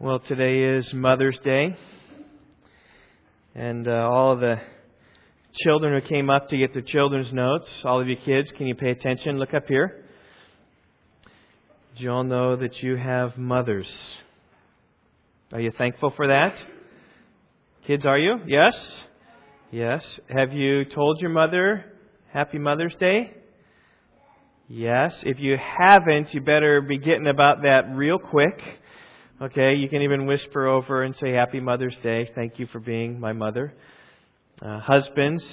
Well, today is Mother's Day. And uh, all of the children who came up to get their children's notes, all of you kids, can you pay attention? Look up here. Do you all know that you have mothers? Are you thankful for that? Kids, are you? Yes? Yes. Have you told your mother Happy Mother's Day? Yes. If you haven't, you better be getting about that real quick. Okay, you can even whisper over and say Happy Mother's Day. Thank you for being my mother. Uh, husbands,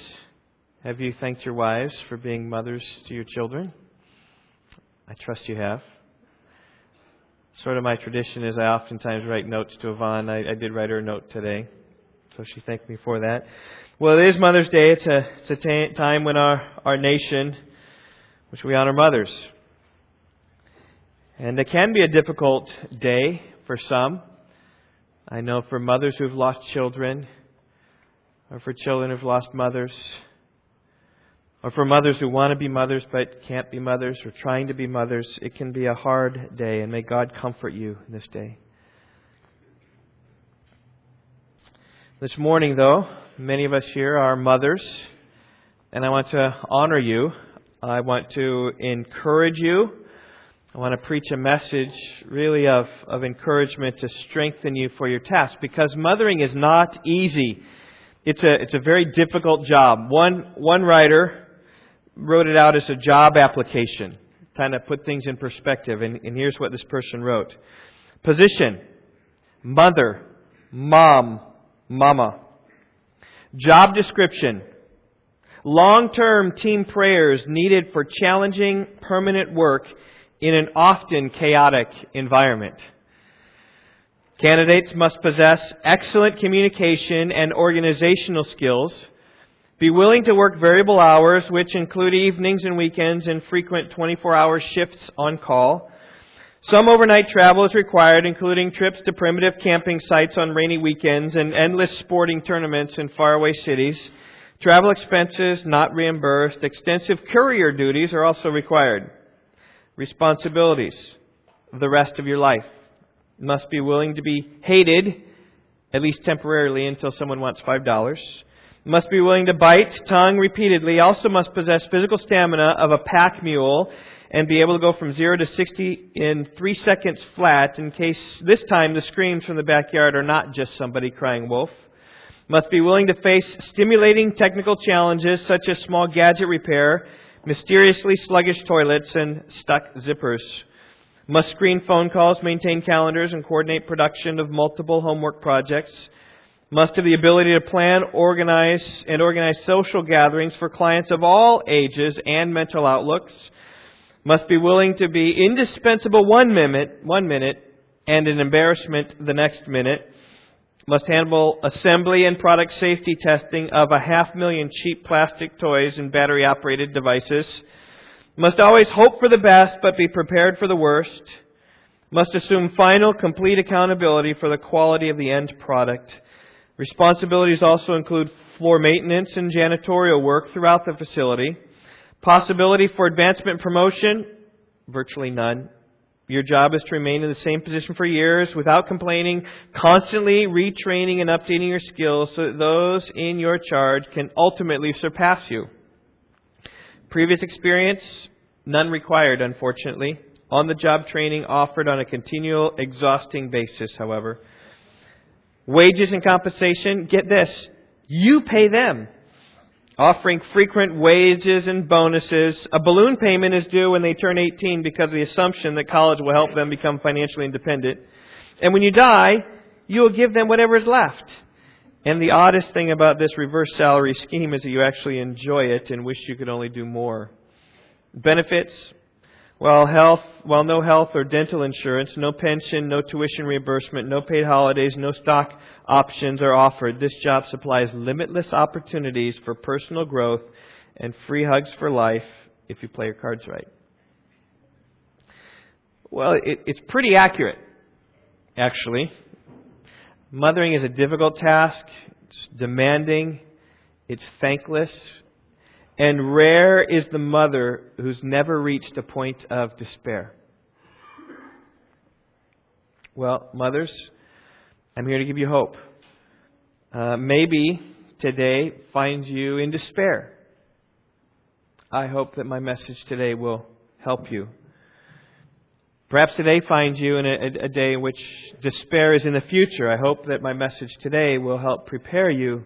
have you thanked your wives for being mothers to your children? I trust you have. Sort of my tradition is I oftentimes write notes to Yvonne. I, I did write her a note today, so she thanked me for that. Well, it is Mother's Day. It's a, it's a t- time when our, our nation, which we honor mothers. And it can be a difficult day for some. I know for mothers who've lost children, or for children who've lost mothers, or for mothers who want to be mothers but can't be mothers, or trying to be mothers, it can be a hard day, and may God comfort you in this day. This morning, though, many of us here are mothers, and I want to honor you. I want to encourage you I want to preach a message really of, of encouragement to strengthen you for your task because mothering is not easy. It's a, it's a very difficult job. One, one writer wrote it out as a job application, kind of put things in perspective. And, and here's what this person wrote Position, mother, mom, mama. Job description, long term team prayers needed for challenging permanent work in an often chaotic environment. Candidates must possess excellent communication and organizational skills, be willing to work variable hours, which include evenings and weekends and frequent 24 hour shifts on call. Some overnight travel is required, including trips to primitive camping sites on rainy weekends and endless sporting tournaments in faraway cities. Travel expenses not reimbursed. Extensive courier duties are also required responsibilities of the rest of your life. Must be willing to be hated, at least temporarily, until someone wants $5. Must be willing to bite tongue repeatedly. Also must possess physical stamina of a pack mule and be able to go from 0 to 60 in 3 seconds flat in case this time the screams from the backyard are not just somebody crying wolf. Must be willing to face stimulating technical challenges such as small gadget repair mysteriously sluggish toilets, and stuck zippers. Must screen phone calls, maintain calendars, and coordinate production of multiple homework projects. Must have the ability to plan, organize, and organize social gatherings for clients of all ages and mental outlooks. Must be willing to be indispensable one minute, one minute, and an embarrassment the next minute must handle assembly and product safety testing of a half million cheap plastic toys and battery operated devices, must always hope for the best but be prepared for the worst, must assume final, complete accountability for the quality of the end product. Responsibilities also include floor maintenance and janitorial work throughout the facility. Possibility for advancement promotion? Virtually none. Your job is to remain in the same position for years without complaining, constantly retraining and updating your skills so that those in your charge can ultimately surpass you. Previous experience? None required, unfortunately. On the job training offered on a continual, exhausting basis, however. Wages and compensation? Get this. You pay them offering frequent wages and bonuses. A balloon payment is due when they turn 18 because of the assumption that college will help them become financially independent. And when you die, you will give them whatever is left. And the oddest thing about this reverse salary scheme is that you actually enjoy it and wish you could only do more. Benefits, well, health, well, no health or dental insurance, no pension, no tuition reimbursement, no paid holidays, no stock options are offered. This job supplies limitless opportunities for personal growth and free hugs for life if you play your cards right. Well, it, it's pretty accurate, actually. Mothering is a difficult task. It's demanding. It's thankless. And rare is the mother who's never reached a point of despair. Well, mothers, I'm here to give you hope. Uh, maybe today finds you in despair. I hope that my message today will help you. Perhaps today finds you in a, a, day in which despair is in the future. I hope that my message today will help prepare you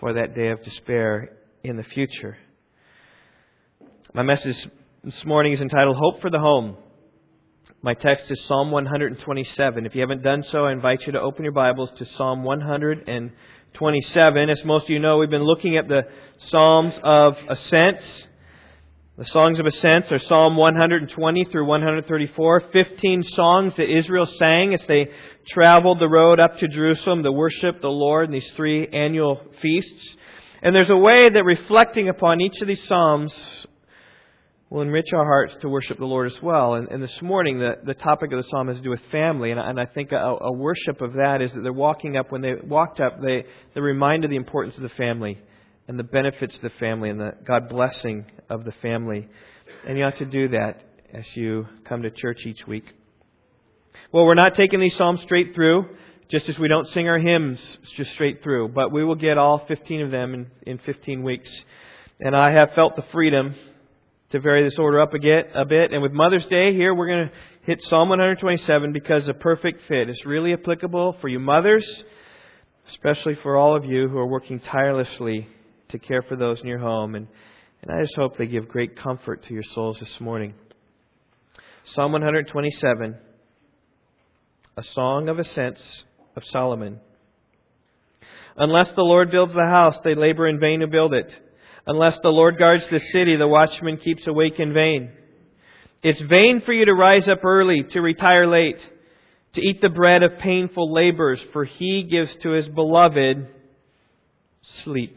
for that day of despair in the future. My message this morning is entitled Hope for the Home. My text is Psalm 127. If you haven't done so, I invite you to open your Bibles to Psalm 127. As most of you know, we've been looking at the Psalms of Ascents. The songs of Ascents are Psalm 120 through 134, 15 songs that Israel sang as they traveled the road up to Jerusalem to worship the Lord in these three annual feasts. And there's a way that reflecting upon each of these psalms will enrich our hearts to worship the Lord as well. And, and this morning, the, the topic of the psalm has to do with family. And, and I think a, a, worship of that is that they're walking up. When they walked up, they, they're reminded the importance of the family and the benefits of the family and the God blessing of the family. And you ought to do that as you come to church each week. Well, we're not taking these psalms straight through, just as we don't sing our hymns just straight through, but we will get all 15 of them in, in 15 weeks. And I have felt the freedom to vary this order up a bit, a bit. And with Mother's Day here, we're going to hit Psalm 127 because a perfect fit. It's really applicable for you mothers, especially for all of you who are working tirelessly to care for those in your home. And, and I just hope they give great comfort to your souls this morning. Psalm 127, a song of ascents of Solomon. Unless the Lord builds the house, they labor in vain who build it. Unless the Lord guards the city, the watchman keeps awake in vain. It's vain for you to rise up early, to retire late, to eat the bread of painful labors, for he gives to his beloved sleep.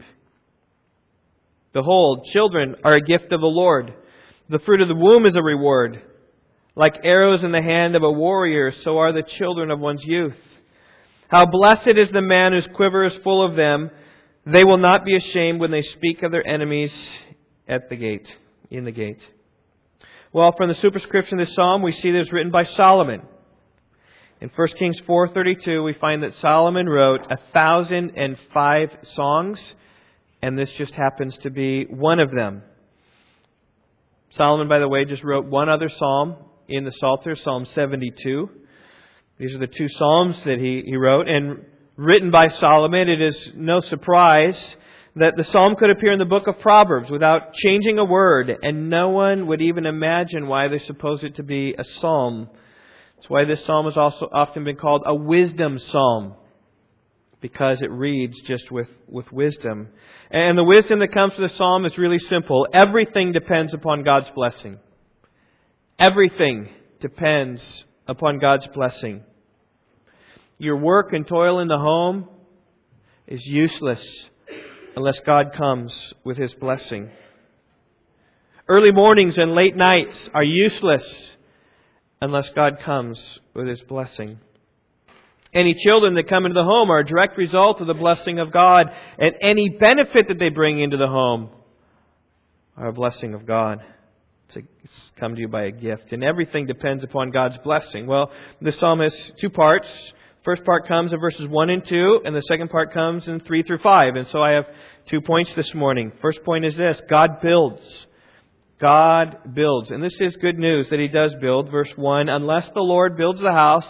Behold, children are a gift of the Lord. The fruit of the womb is a reward. Like arrows in the hand of a warrior, so are the children of one's youth. How blessed is the man whose quiver is full of them. They will not be ashamed when they speak of their enemies at the gate, in the gate. Well, from the superscription of this psalm, we see that it's written by Solomon. In 1 Kings 4.32, we find that Solomon wrote a thousand and five songs, and this just happens to be one of them. Solomon, by the way, just wrote one other psalm in the Psalter, Psalm 72. These are the two psalms that he, he wrote, and written by Solomon, it is no surprise that the psalm could appear in the book of Proverbs without changing a word, and no one would even imagine why they suppose it to be a psalm. That's why this psalm has also often been called a wisdom psalm, because it reads just with, with wisdom. And the wisdom that comes from the psalm is really simple. Everything depends upon God's blessing. Everything depends upon God's blessing. Your work and toil in the home is useless unless God comes with His blessing. Early mornings and late nights are useless unless God comes with His blessing. Any children that come into the home are a direct result of the blessing of God, and any benefit that they bring into the home are a blessing of God. It's come to you by a gift. And everything depends upon God's blessing. Well, the psalm has two parts. First part comes in verses 1 and 2, and the second part comes in 3 through 5. And so I have two points this morning. First point is this God builds. God builds. And this is good news that He does build. Verse 1 Unless the Lord builds the house,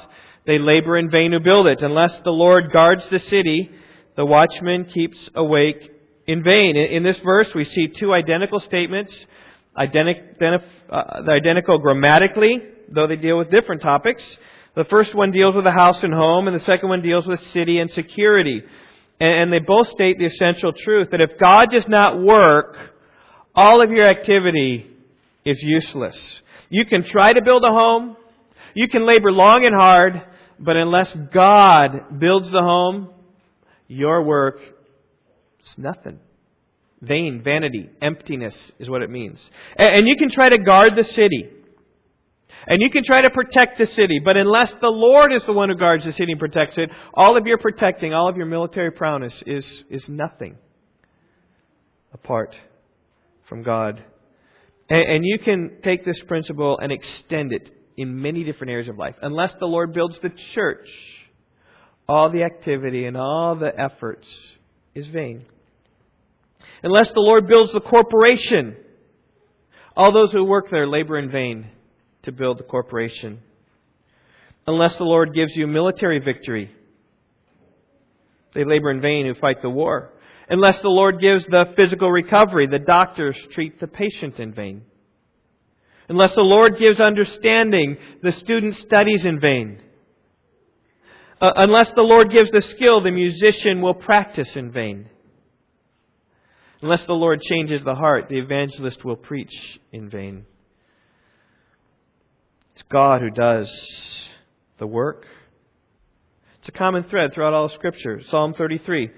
they labor in vain who build it. Unless the Lord guards the city, the watchman keeps awake in vain. In this verse, we see two identical statements, identical, uh, identical grammatically, though they deal with different topics. The first one deals with the house and home, and the second one deals with city and security. And they both state the essential truth that if God does not work, all of your activity is useless. You can try to build a home, you can labor long and hard, but unless God builds the home, your work is nothing. Vain, vanity, emptiness is what it means. And you can try to guard the city. And you can try to protect the city, but unless the Lord is the one who guards the city and protects it, all of your protecting, all of your military prowess is, is nothing apart from God. And, and you can take this principle and extend it in many different areas of life. Unless the Lord builds the church, all the activity and all the efforts is vain. Unless the Lord builds the corporation, all those who work there labor in vain to build the corporation. Unless the Lord gives you military victory, they labor in vain who fight the war. Unless the Lord gives the physical recovery, the doctors treat the patient in vain. Unless the Lord gives understanding, the student studies in vain. Uh, unless the Lord gives the skill, the musician will practice in vain. Unless the Lord changes the heart, the evangelist will preach in vain. It's God who does the work. It's a common thread throughout all Scripture. Psalm 33,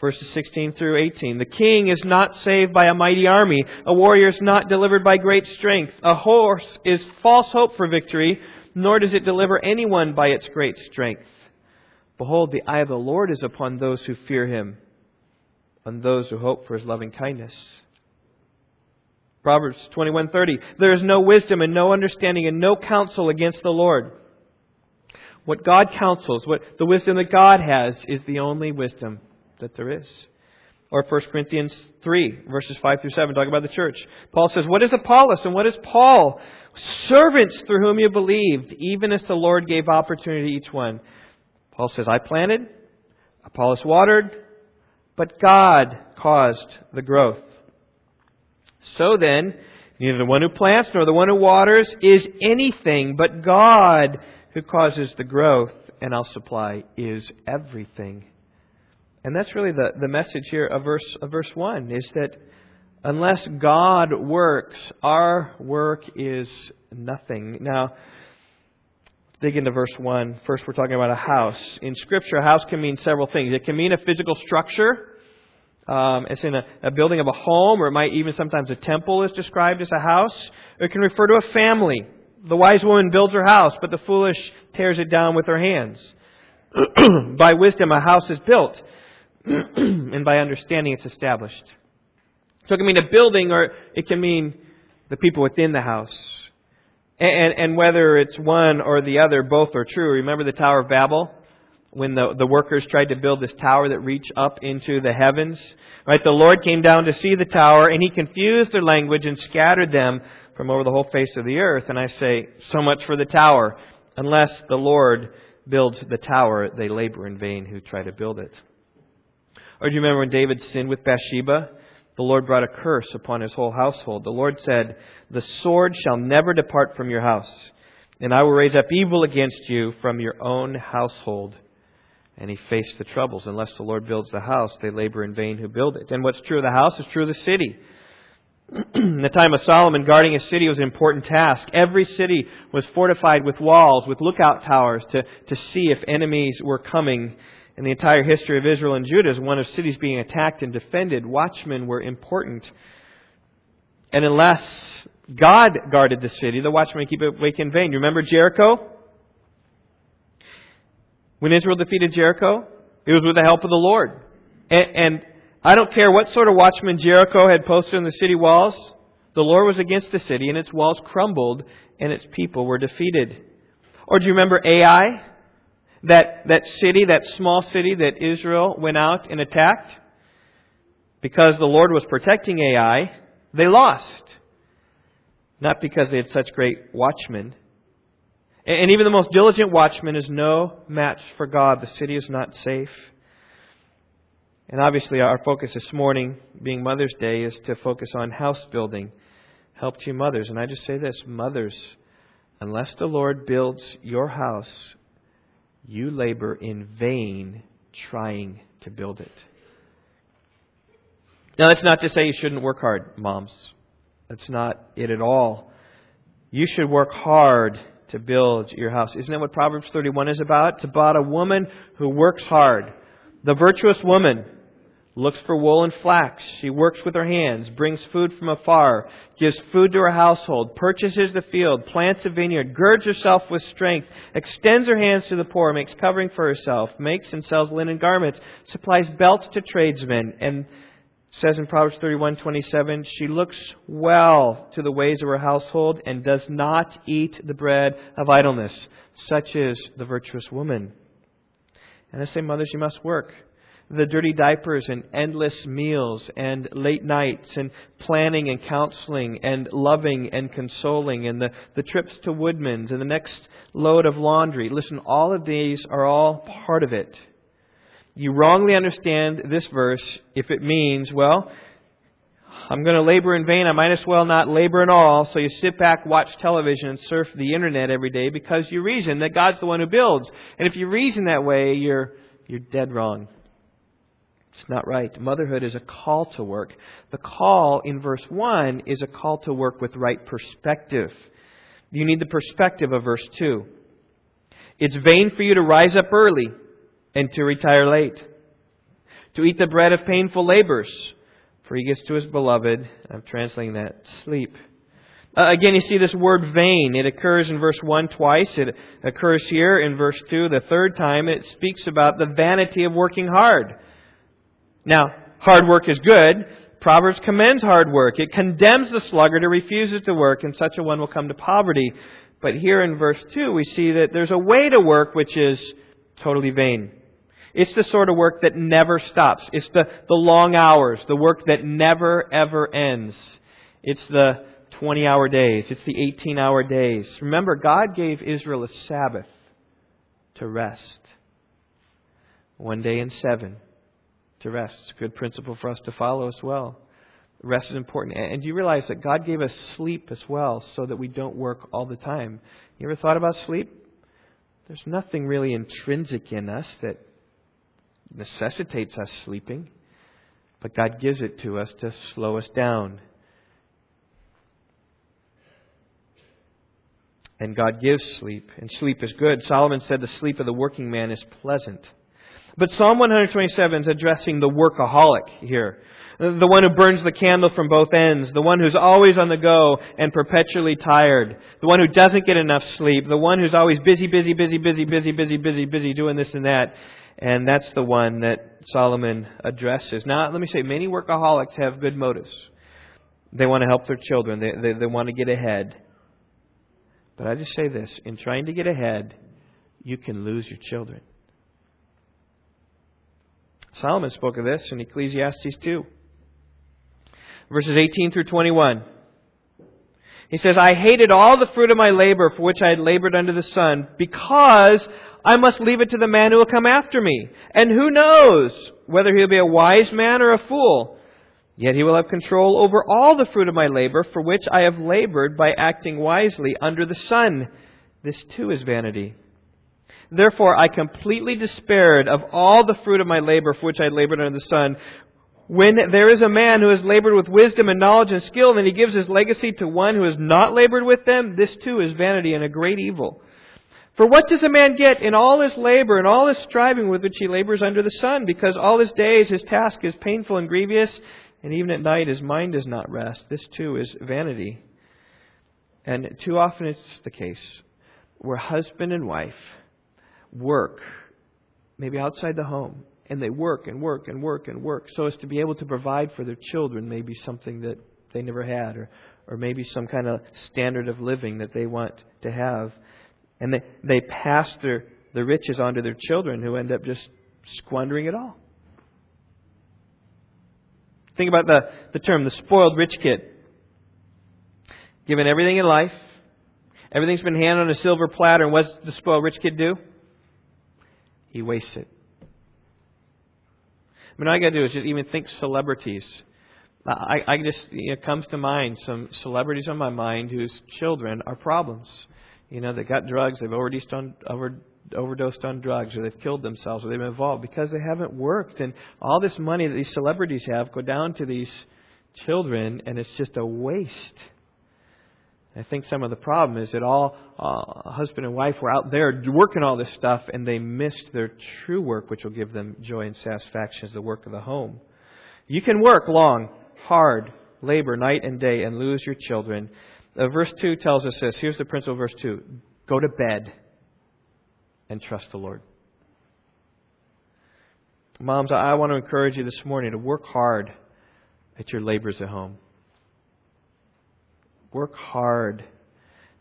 verses 16 through 18. The king is not saved by a mighty army. A warrior is not delivered by great strength. A horse is false hope for victory, nor does it deliver anyone by its great strength. Behold, the eye of the Lord is upon those who fear him, on those who hope for his loving kindness. Proverbs 21:30 There is no wisdom and no understanding and no counsel against the Lord. What God counsels, what the wisdom that God has is the only wisdom that there is. Or 1 Corinthians 3, verses 5 through 7, talk about the church. Paul says, What is Apollos and what is Paul? Servants through whom you believed, even as the Lord gave opportunity to each one. Paul says, I planted, Apollos watered, but God caused the growth. So then, neither the one who plants nor the one who waters is anything, but God who causes the growth, and I'll supply, is everything. And that's really the, the message here of verse, of verse 1 is that unless God works, our work is nothing. Now, dig into verse 1. First, we're talking about a house. In Scripture, a house can mean several things. It can mean a physical structure. Um, in a, a building of a home, or it might even sometimes a temple is described as a house. It can refer to a family. The wise woman builds her house, but the foolish tears it down with her hands. by wisdom, a house is built, and by understanding, it's established. So it can mean a building, or it can mean the people within the house. And, and whether it's one or the other, both are true. Remember the Tower of Babel? When the, the workers tried to build this tower that reached up into the heavens? Right? The Lord came down to see the tower and He confused their language and scattered them from over the whole face of the earth. And I say, so much for the tower. Unless the Lord builds the tower, they labor in vain who try to build it. Or do you remember when David sinned with Bathsheba? The Lord brought a curse upon his whole household. The Lord said, The sword shall never depart from your house, and I will raise up evil against you from your own household. And he faced the troubles. Unless the Lord builds the house, they labor in vain who build it. And what's true of the house is true of the city. in the time of Solomon, guarding a city was an important task. Every city was fortified with walls, with lookout towers to, to see if enemies were coming in the entire history of Israel and Judah, as one of cities being attacked and defended, watchmen were important. And unless God guarded the city, the watchmen keep it awake in vain. You remember Jericho? When Israel defeated Jericho, it was with the help of the Lord. And, and I don't care what sort of watchmen Jericho had posted on the city walls, the Lord was against the city, and its walls crumbled, and its people were defeated. Or do you remember Ai? That, that city, that small city that Israel went out and attacked, because the Lord was protecting Ai, they lost. Not because they had such great watchmen. And even the most diligent watchman is no match for God. The city is not safe. And obviously, our focus this morning, being Mother's Day, is to focus on house building. Help to mothers. And I just say this mothers, unless the Lord builds your house, you labor in vain trying to build it. Now, that's not to say you shouldn't work hard, moms. That's not it at all. You should work hard to build your house. Isn't that what Proverbs 31 is about? It's about a woman who works hard. The virtuous woman looks for wool and flax. She works with her hands, brings food from afar, gives food to her household, purchases the field, plants a vineyard, girds herself with strength, extends her hands to the poor, makes covering for herself, makes and sells linen garments, supplies belts to tradesmen, and says in Proverbs 31:27, she looks well to the ways of her household and does not eat the bread of idleness. Such is the virtuous woman. And I say, mothers, you must work. The dirty diapers and endless meals and late nights and planning and counseling and loving and consoling and the, the trips to Woodman's and the next load of laundry. Listen, all of these are all part of it. You wrongly understand this verse if it means, well, I'm going to labor in vain. I might as well not labor at all. So you sit back, watch television, and surf the internet every day because you reason that God's the one who builds. And if you reason that way, you're, you're dead wrong. It's not right. Motherhood is a call to work. The call in verse 1 is a call to work with right perspective. You need the perspective of verse 2. It's vain for you to rise up early and to retire late, to eat the bread of painful labors for he gives to his beloved, I'm translating that, sleep. Uh, again, you see this word vain. It occurs in verse 1 twice. It occurs here in verse 2 the third time. It speaks about the vanity of working hard. Now, hard work is good. Proverbs commends hard work. It condemns the sluggard who refuses to work, and such a one will come to poverty. But here in verse 2, we see that there's a way to work which is totally vain. It's the sort of work that never stops. It's the, the long hours, the work that never, ever ends. It's the 20 hour days. It's the 18 hour days. Remember, God gave Israel a Sabbath to rest. One day in seven to rest. Good principle for us to follow as well. Rest is important. And do you realize that God gave us sleep as well so that we don't work all the time. You ever thought about sleep? There's nothing really intrinsic in us that necessitates us sleeping, but God gives it to us to slow us down. And God gives sleep, and sleep is good. Solomon said the sleep of the working man is pleasant. But Psalm 127 is addressing the workaholic here. The one who burns the candle from both ends. The one who's always on the go and perpetually tired. The one who doesn't get enough sleep. The one who's always busy, busy, busy, busy, busy, busy, busy, busy, doing this and that. And that's the one that Solomon addresses. Now, let me say, many workaholics have good motives. They want to help their children, they, they, they want to get ahead. But I just say this in trying to get ahead, you can lose your children. Solomon spoke of this in Ecclesiastes 2, verses 18 through 21. He says, I hated all the fruit of my labor for which I had labored under the sun, because I must leave it to the man who will come after me. And who knows whether he'll be a wise man or a fool? Yet he will have control over all the fruit of my labor, for which I have labored by acting wisely under the sun. This too is vanity. Therefore, I completely despaired of all the fruit of my labor for which I labored under the sun. When there is a man who has labored with wisdom and knowledge and skill, and he gives his legacy to one who has not labored with them, this too is vanity and a great evil. For what does a man get in all his labor and all his striving with which he labors under the sun? Because all his days his task is painful and grievous, and even at night his mind does not rest. This too is vanity. And too often it's the case where husband and wife work, maybe outside the home, and they work and work and work and work so as to be able to provide for their children maybe something that they never had or, or maybe some kind of standard of living that they want to have. And they, they pass their, the riches on to their children who end up just squandering it all. Think about the, the term, the spoiled rich kid. Given everything in life, everything's been handed on a silver platter, and what's the spoiled rich kid do? He wastes it. I mean, all I got to do is just even think celebrities. I, I just it comes to mind some celebrities on my mind whose children are problems you know, they got drugs, they've overdosed on, over, overdosed on drugs, or they've killed themselves, or they've been involved because they haven't worked. And all this money that these celebrities have go down to these children, and it's just a waste. I think some of the problem is that all uh, husband and wife were out there working all this stuff, and they missed their true work, which will give them joy and satisfaction as the work of the home. You can work long, hard, labor night and day, and lose your children. Uh, verse 2 tells us this. Here's the principle verse 2 Go to bed and trust the Lord. Moms, I want to encourage you this morning to work hard at your labors at home. Work hard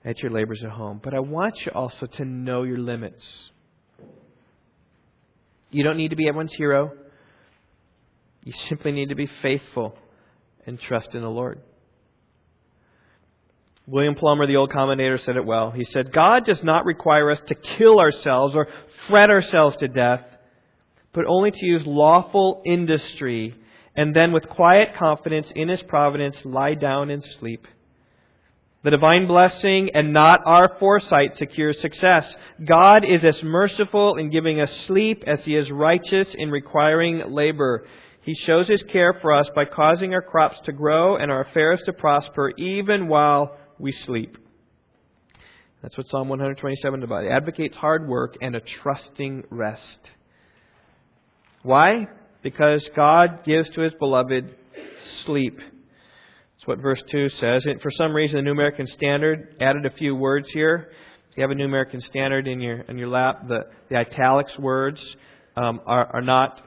at your labors at home. But I want you also to know your limits. You don't need to be everyone's hero. You simply need to be faithful and trust in the Lord. William Plumer, the old commentator, said it well. He said, God does not require us to kill ourselves or fret ourselves to death, but only to use lawful industry and then with quiet confidence in His providence lie down and sleep. The divine blessing and not our foresight secures success. God is as merciful in giving us sleep as He is righteous in requiring labor. He shows His care for us by causing our crops to grow and our affairs to prosper even while we sleep. That's what Psalm 127 about. It advocates hard work and a trusting rest. Why? Because God gives to His beloved sleep. That's what verse 2 says. And for some reason, the New American Standard added a few words here. If you have a New American Standard in your in your lap, the, the italics words um, are, are not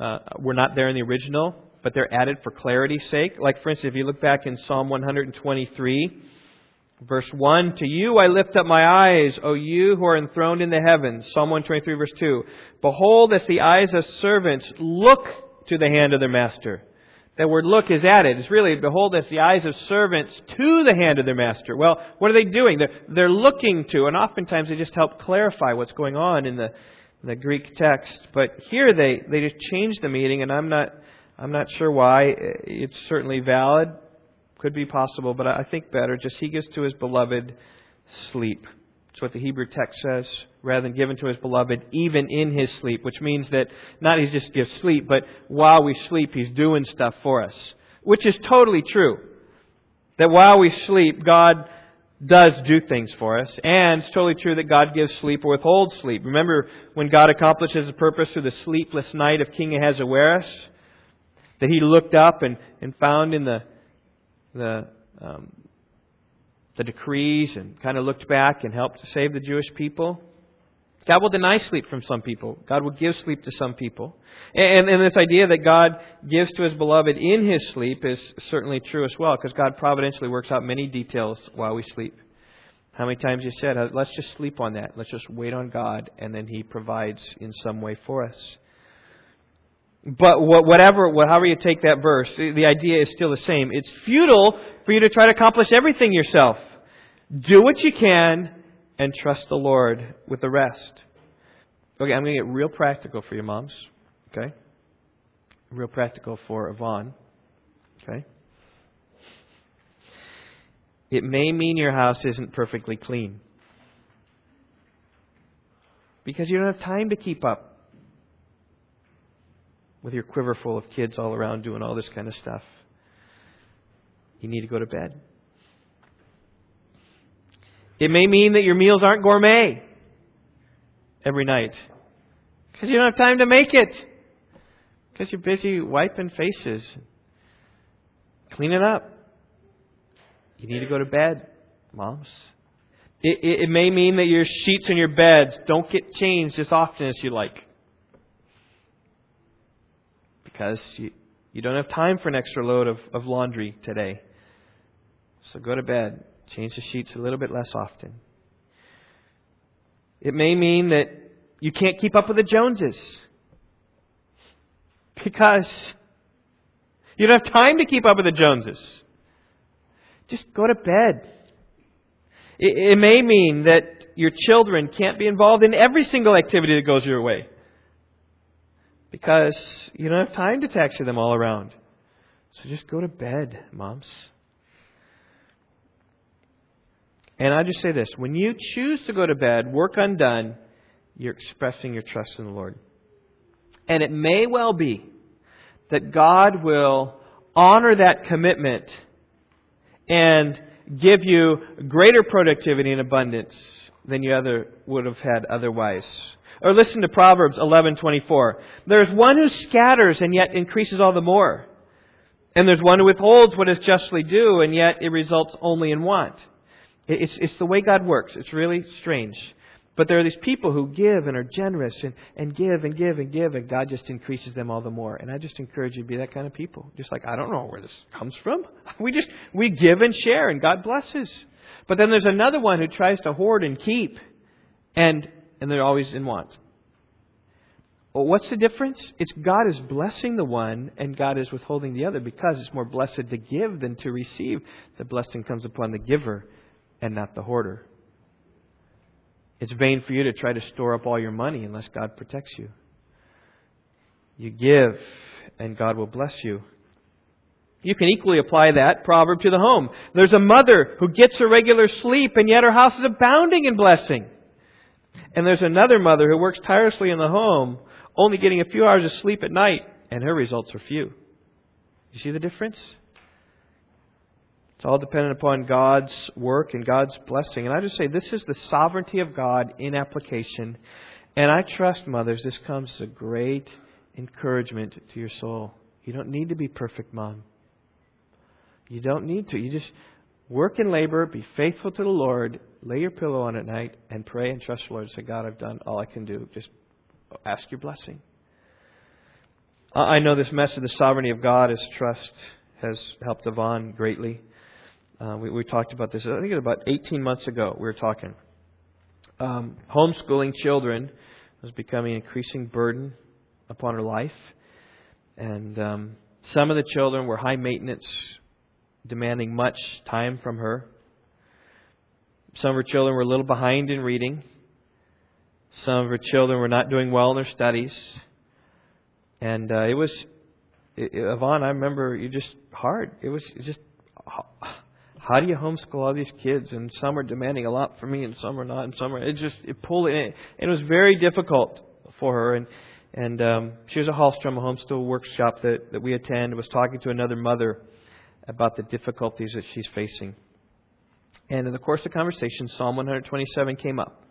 uh, were not there in the original, but they're added for clarity's sake. Like for instance, if you look back in Psalm 123, Verse 1 To you I lift up my eyes, O you who are enthroned in the heavens. Psalm 123, verse 2. Behold, as the eyes of servants look to the hand of their master. That word look is added. It's really, behold, as the eyes of servants to the hand of their master. Well, what are they doing? They're, they're looking to, and oftentimes they just help clarify what's going on in the, the Greek text. But here they, they just change the meaning, and I'm not, I'm not sure why. It's certainly valid. Could be possible, but I think better. Just he gives to his beloved sleep. That's what the Hebrew text says, rather than given to his beloved even in his sleep, which means that not he just gives sleep, but while we sleep, he's doing stuff for us. Which is totally true. That while we sleep, God does do things for us. And it's totally true that God gives sleep or withholds sleep. Remember when God accomplishes a purpose through the sleepless night of King Ahasuerus? That he looked up and, and found in the the um, the decrees and kind of looked back and helped to save the Jewish people. God will deny sleep from some people. God will give sleep to some people. And, and this idea that God gives to His beloved in His sleep is certainly true as well, because God providentially works out many details while we sleep. How many times you said, let's just sleep on that. Let's just wait on God, and then He provides in some way for us. But whatever, however you take that verse, the idea is still the same. It's futile for you to try to accomplish everything yourself. Do what you can and trust the Lord with the rest. Okay, I'm going to get real practical for you, moms. Okay? Real practical for Yvonne. Okay? It may mean your house isn't perfectly clean. Because you don't have time to keep up with your quiver full of kids all around doing all this kind of stuff. You need to go to bed. It may mean that your meals aren't gourmet every night because you don't have time to make it because you're busy wiping faces, cleaning up. You need to go to bed, moms. It, it, it may mean that your sheets and your beds don't get changed as often as you like because you, you don't have time for an extra load of, of laundry today. So go to bed. Change the sheets a little bit less often. It may mean that you can't keep up with the Joneses because you don't have time to keep up with the Joneses. Just go to bed. It, it may mean that your children can't be involved in every single activity that goes your way because you don't have time to taxi them all around. So just go to bed, moms. And I just say this when you choose to go to bed, work undone, you're expressing your trust in the Lord. And it may well be that God will honor that commitment and give you greater productivity and abundance than you other would have had otherwise. Or listen to Proverbs 11:24. There's one who scatters and yet increases all the more. And there's one who withholds what is justly due and yet it results only in want. It's, it's the way God works. It's really strange. But there are these people who give and are generous and, and give and give and give, and God just increases them all the more. And I just encourage you to be that kind of people. Just like, I don't know where this comes from. We just, we give and share, and God blesses. But then there's another one who tries to hoard and keep, and and they're always in want. Well, what's the difference? It's God is blessing the one and God is withholding the other because it's more blessed to give than to receive. The blessing comes upon the giver and not the hoarder. It's vain for you to try to store up all your money unless God protects you. You give, and God will bless you. You can equally apply that proverb to the home. There's a mother who gets her regular sleep, and yet her house is abounding in blessing. And there's another mother who works tirelessly in the home, only getting a few hours of sleep at night, and her results are few. You see the difference? It's all dependent upon God's work and God's blessing. And I just say this is the sovereignty of God in application. And I trust, mothers, this comes as a great encouragement to your soul. You don't need to be perfect, mom. You don't need to. You just work in labor, be faithful to the Lord, lay your pillow on at night, and pray and trust the Lord. Say, God, I've done all I can do. Just ask your blessing. I know this message the sovereignty of God as trust has helped Yvonne greatly. Uh, we, we, talked about this, I think it was about 18 months ago, we were talking. Um, homeschooling children was becoming an increasing burden upon her life. And um, some of the children were high maintenance, demanding much time from her. Some of her children were a little behind in reading. Some of her children were not doing well in their studies. And uh, it was, it, Yvonne, I remember you just hard. It was just how do you homeschool all these kids? And some are demanding a lot from me, and some are not, and some are. It just it pulled it. And it was very difficult for her, and and um, she was a Hallstrom, a homeschool workshop that that we attend. Was talking to another mother about the difficulties that she's facing. And in the course of conversation, Psalm 127 came up,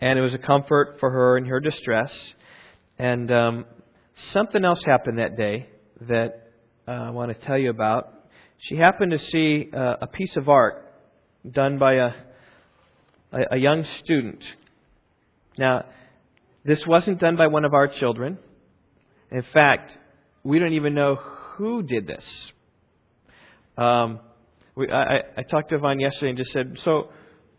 and it was a comfort for her in her distress. And um, something else happened that day that uh, I want to tell you about she happened to see uh, a piece of art done by a, a, a young student. Now, this wasn't done by one of our children. In fact, we don't even know who did this. Um, we, I, I talked to Yvonne yesterday and just said, so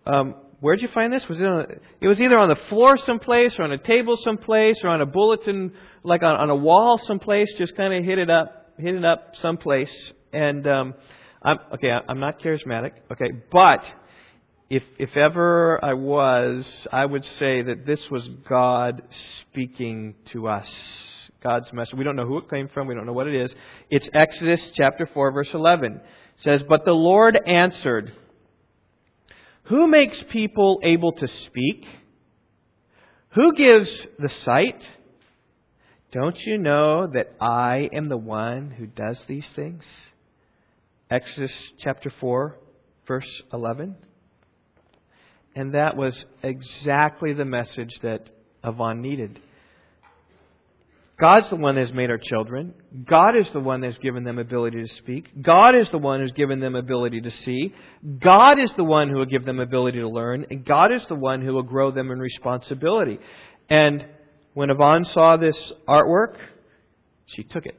um, where'd you find this? Was it on, it was either on the floor someplace or on a table someplace or on a bulletin, like on, on a wall someplace. Just kind of hit it up, hit it up someplace. And um, I'm okay. I'm not charismatic. Okay, but if if ever I was, I would say that this was God speaking to us. God's message. We don't know who it came from. We don't know what it is. It's Exodus chapter 4 verse 11. It says, "But the Lord answered, Who makes people able to speak? Who gives the sight? Don't you know that I am the one who does these things?" Exodus chapter 4, verse 11. And that was exactly the message that Yvonne needed. God's the one that's made our children. God is the one that's given them ability to speak. God is the one who's given them ability to see. God is the one who will give them ability to learn. And God is the one who will grow them in responsibility. And when Yvonne saw this artwork, she took it.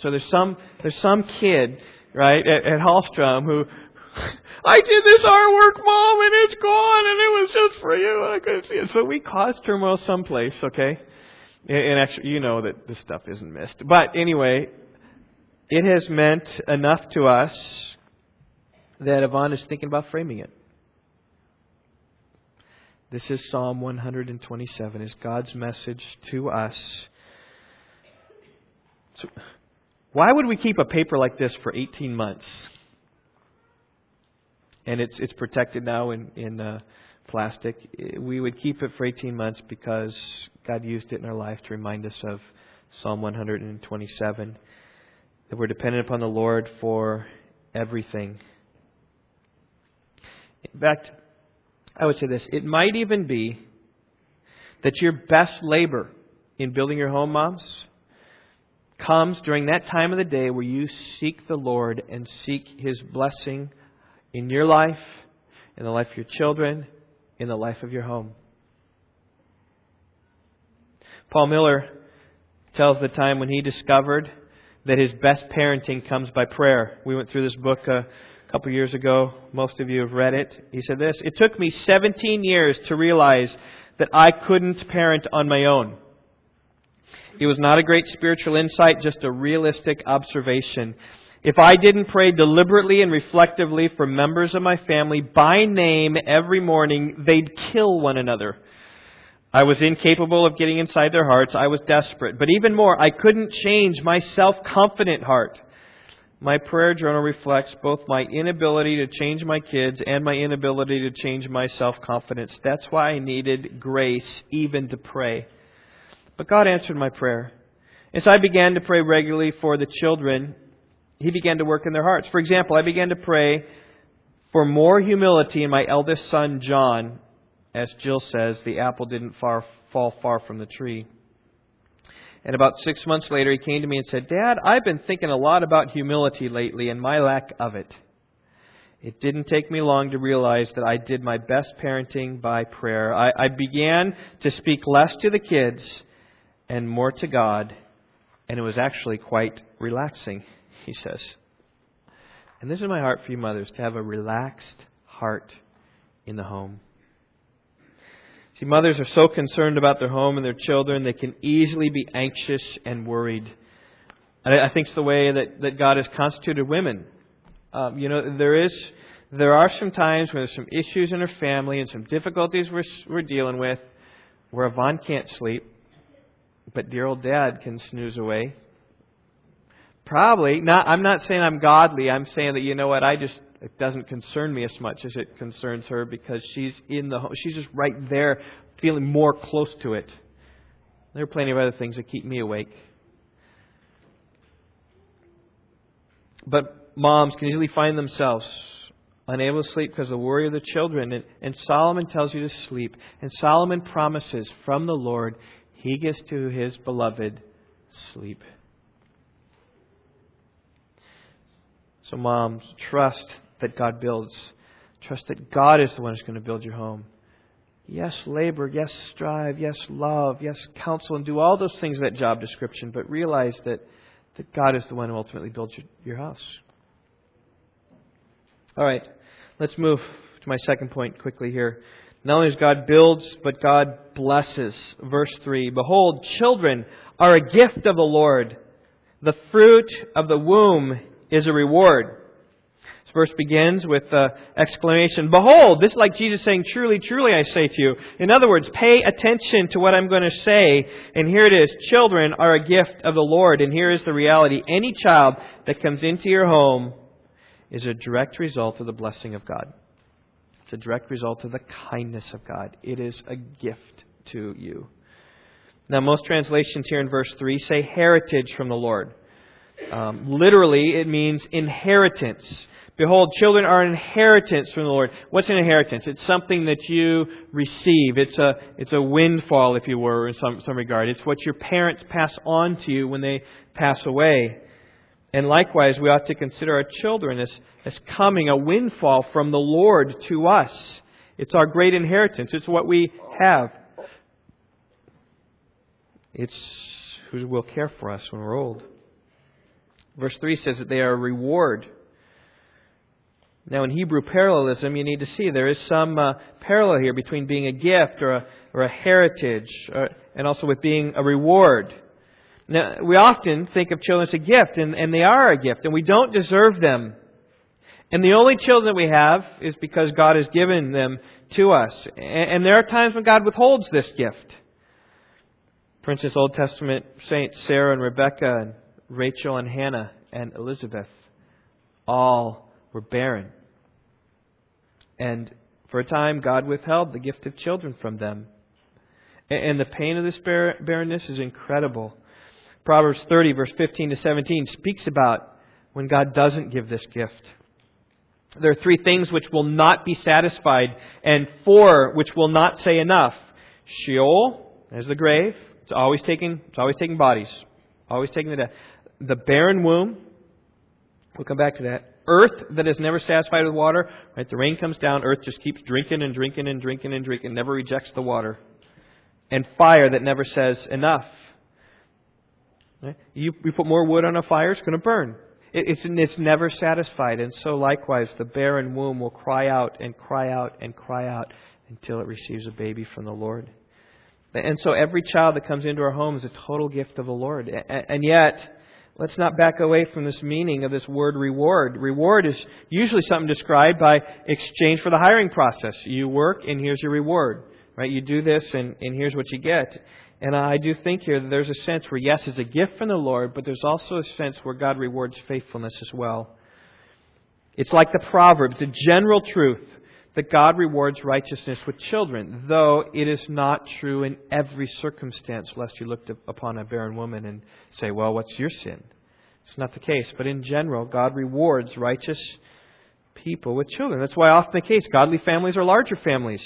So there's some, there's some kid right, at, at Hallstrom who, I did this artwork, Mom, and it's gone, and it was just for you, and I couldn't see it. So we caused turmoil someplace, okay? And actually, you know that this stuff isn't missed. But anyway, it has meant enough to us that Yvonne is thinking about framing it. This is Psalm 127, is God's message to us. So, why would we keep a paper like this for 18 months? And it's it's protected now in in uh, plastic. We would keep it for 18 months because God used it in our life to remind us of Psalm 127 that we're dependent upon the Lord for everything. In fact, I would say this: it might even be that your best labor in building your home, moms comes during that time of the day where you seek the Lord and seek His blessing in your life, in the life of your children, in the life of your home. Paul Miller tells the time when he discovered that his best parenting comes by prayer. We went through this book a couple of years ago. Most of you have read it. He said this It took me 17 years to realize that I couldn't parent on my own. It was not a great spiritual insight, just a realistic observation. If I didn't pray deliberately and reflectively for members of my family by name every morning, they'd kill one another. I was incapable of getting inside their hearts. I was desperate. But even more, I couldn't change my self-confident heart. My prayer journal reflects both my inability to change my kids and my inability to change my self-confidence. That's why I needed grace even to pray. But God answered my prayer. As I began to pray regularly for the children, He began to work in their hearts. For example, I began to pray for more humility in my eldest son, John. As Jill says, the apple didn't far, fall far from the tree. And about six months later, he came to me and said, Dad, I've been thinking a lot about humility lately and my lack of it. It didn't take me long to realize that I did my best parenting by prayer. I, I began to speak less to the kids and more to God, and it was actually quite relaxing, he says. And this is my heart for you mothers to have a relaxed heart in the home. See, mothers are so concerned about their home and their children, they can easily be anxious and worried. And I think it's the way that, that God has constituted women. Um, you know, there is, there are some times when there's some issues in her family and some difficulties we're, we're dealing with where Yvonne can't sleep, but dear old dad can snooze away. Probably not. I'm not saying I'm godly. I'm saying that you know what? I just it doesn't concern me as much as it concerns her because she's in the home. She's just right there, feeling more close to it. There are plenty of other things that keep me awake. But moms can easily find themselves unable to sleep because of the worry of the children. And, and Solomon tells you to sleep. And Solomon promises from the Lord he gives to his beloved sleep. So, moms, trust that God builds. Trust that God is the one who's going to build your home. Yes, labor. Yes, strive. Yes, love. Yes, counsel. And do all those things in that job description. But realize that, that God is the one who ultimately builds your, your house. All right. Let's move to my second point quickly here. Not only does God builds, but God blesses. Verse 3 Behold, children are a gift of the Lord. The fruit of the womb is a reward. This verse begins with the exclamation, Behold! This is like Jesus saying, Truly, truly, I say to you. In other words, pay attention to what I'm going to say. And here it is. Children are a gift of the Lord. And here is the reality. Any child that comes into your home is a direct result of the blessing of God. A direct result of the kindness of God. It is a gift to you. Now, most translations here in verse 3 say heritage from the Lord. Um, literally, it means inheritance. Behold, children are an inheritance from the Lord. What's an inheritance? It's something that you receive. It's a, it's a windfall, if you were, in some, some regard. It's what your parents pass on to you when they pass away. And likewise, we ought to consider our children as, as coming a windfall from the Lord to us. It's our great inheritance. It's what we have. It's who will care for us when we're old. Verse 3 says that they are a reward. Now, in Hebrew parallelism, you need to see there is some uh, parallel here between being a gift or a, or a heritage or, uh, and also with being a reward. Now, we often think of children as a gift, and, and they are a gift, and we don't deserve them. And the only children we have is because God has given them to us. And, and there are times when God withholds this gift. For instance, Old Testament saints Sarah and Rebecca and Rachel and Hannah and Elizabeth all were barren. And for a time, God withheld the gift of children from them. And the pain of this barrenness is incredible. Proverbs 30, verse 15 to 17, speaks about when God doesn't give this gift. There are three things which will not be satisfied, and four which will not say enough. Sheol, there's the grave. It's always taking, it's always taking bodies, always taking the death. The barren womb. We'll come back to that earth that is never satisfied with water, right? The rain comes down, earth just keeps drinking and drinking and drinking and drinking, never rejects the water. And fire that never says enough. You, you put more wood on a fire, it's going to burn. It, it's, it's never satisfied. And so, likewise, the barren womb will cry out and cry out and cry out until it receives a baby from the Lord. And so every child that comes into our home is a total gift of the Lord. And yet, let's not back away from this meaning of this word reward. Reward is usually something described by exchange for the hiring process. You work and here's your reward. Right? You do this and, and here's what you get. And I do think here that there's a sense where, yes, it's a gift from the Lord, but there's also a sense where God rewards faithfulness as well. It's like the Proverbs, the general truth that God rewards righteousness with children, though it is not true in every circumstance, lest you look upon a barren woman and say, well, what's your sin? It's not the case. But in general, God rewards righteous people with children. That's why often the case, godly families are larger families.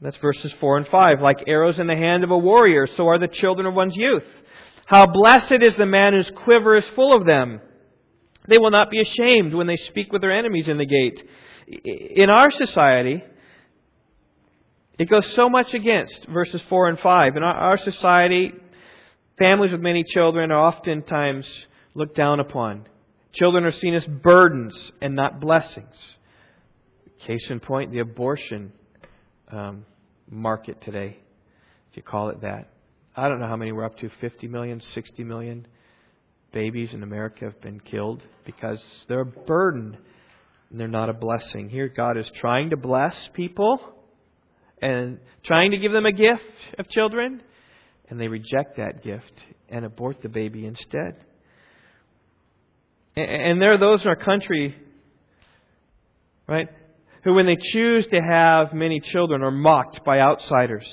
That's verses 4 and 5. Like arrows in the hand of a warrior, so are the children of one's youth. How blessed is the man whose quiver is full of them. They will not be ashamed when they speak with their enemies in the gate. In our society, it goes so much against verses 4 and 5. In our society, families with many children are oftentimes looked down upon. Children are seen as burdens and not blessings. Case in point, the abortion um, market today, if you call it that. I don't know how many we're up to 50 million, 60 million babies in America have been killed because they're a burden and they're not a blessing. Here, God is trying to bless people and trying to give them a gift of children, and they reject that gift and abort the baby instead. And there are those in our country, right, who, when they choose to have many children, are mocked by outsiders.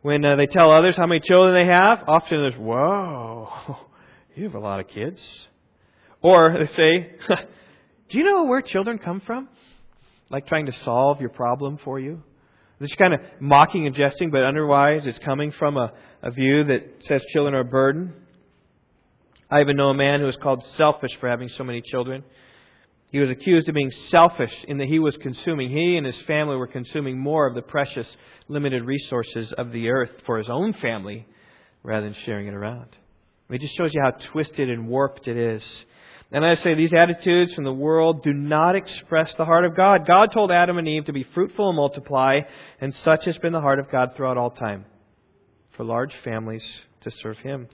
When uh, they tell others how many children they have, often there's, whoa, you have a lot of kids. Or they say, Do you know where children come from? Like trying to solve your problem for you? This kind of mocking and jesting, but otherwise it's coming from a, a view that says children are a burden. I even know a man who was called selfish for having so many children. He was accused of being selfish in that he was consuming, he and his family were consuming more of the precious, limited resources of the earth for his own family rather than sharing it around. It just shows you how twisted and warped it is. And I say these attitudes from the world do not express the heart of God. God told Adam and Eve to be fruitful and multiply, and such has been the heart of God throughout all time for large families to serve Him.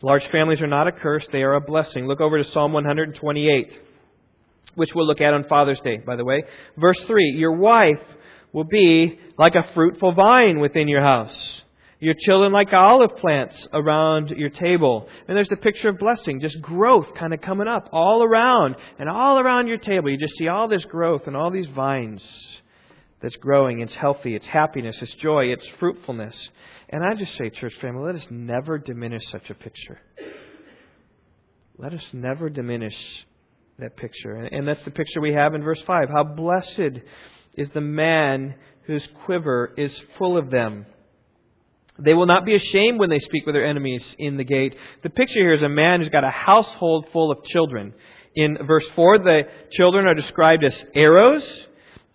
Large families are not a curse, they are a blessing. Look over to Psalm 128 which we'll look at on Father's Day, by the way. Verse 3 Your wife will be like a fruitful vine within your house, your children like olive plants around your table. And there's the picture of blessing, just growth kind of coming up all around and all around your table. You just see all this growth and all these vines that's growing. It's healthy, it's happiness, it's joy, it's fruitfulness. And I just say, church family, let us never diminish such a picture. Let us never diminish that picture. And that's the picture we have in verse 5. How blessed is the man whose quiver is full of them. They will not be ashamed when they speak with their enemies in the gate. The picture here is a man who's got a household full of children. In verse 4, the children are described as arrows.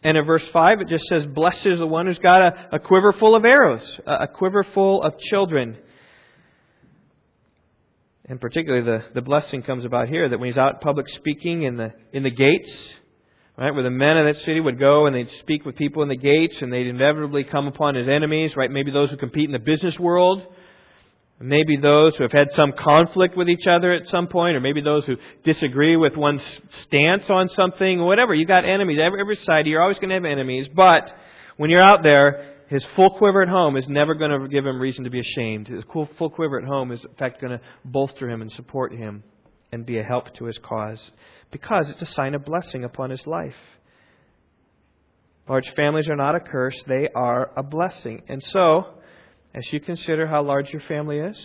And in verse 5, it just says, Blessed is the one who's got a, a quiver full of arrows, a, a quiver full of children. And particularly the, the blessing comes about here that when he's out public speaking in the in the gates, right, where the men of that city would go and they'd speak with people in the gates and they'd inevitably come upon his enemies, right? Maybe those who compete in the business world, maybe those who have had some conflict with each other at some point, or maybe those who disagree with one's stance on something, whatever. You've got enemies. Every, every side, you're always going to have enemies. But when you're out there, his full quiver at home is never going to give him reason to be ashamed. His full quiver at home is, in fact, going to bolster him and support him and be a help to his cause because it's a sign of blessing upon his life. Large families are not a curse, they are a blessing. And so, as you consider how large your family is,